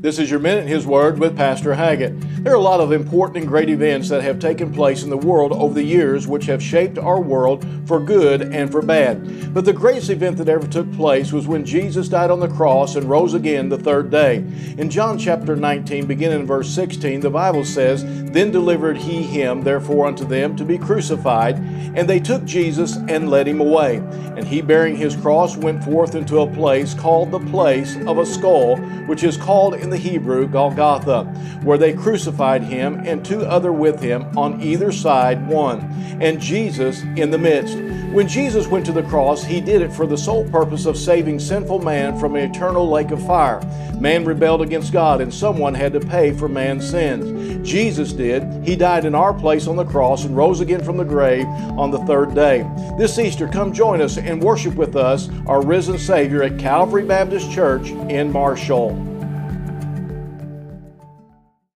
This is your Minute in His Word with Pastor Haggett. There are a lot of important and great events that have taken place in the world over the years which have shaped our world for good and for bad. But the greatest event that ever took place was when Jesus died on the cross and rose again the third day. In John chapter 19, beginning in verse 16, the Bible says, Then delivered he him therefore unto them to be crucified, and they took Jesus and led him away. And he bearing his cross went forth into a place called the place of a skull, which is called in the Hebrew Golgotha, where they crucified him and two other with him on either side one, and Jesus in the midst. When Jesus went to the cross, he did it for the sole purpose of saving sinful man from an eternal lake of fire. Man rebelled against God, and someone had to pay for man's sins. Jesus did. He died in our place on the cross and rose again from the grave on the third day. This Easter, come join us and worship with us our risen Savior at Calvary Baptist Church in Marshall.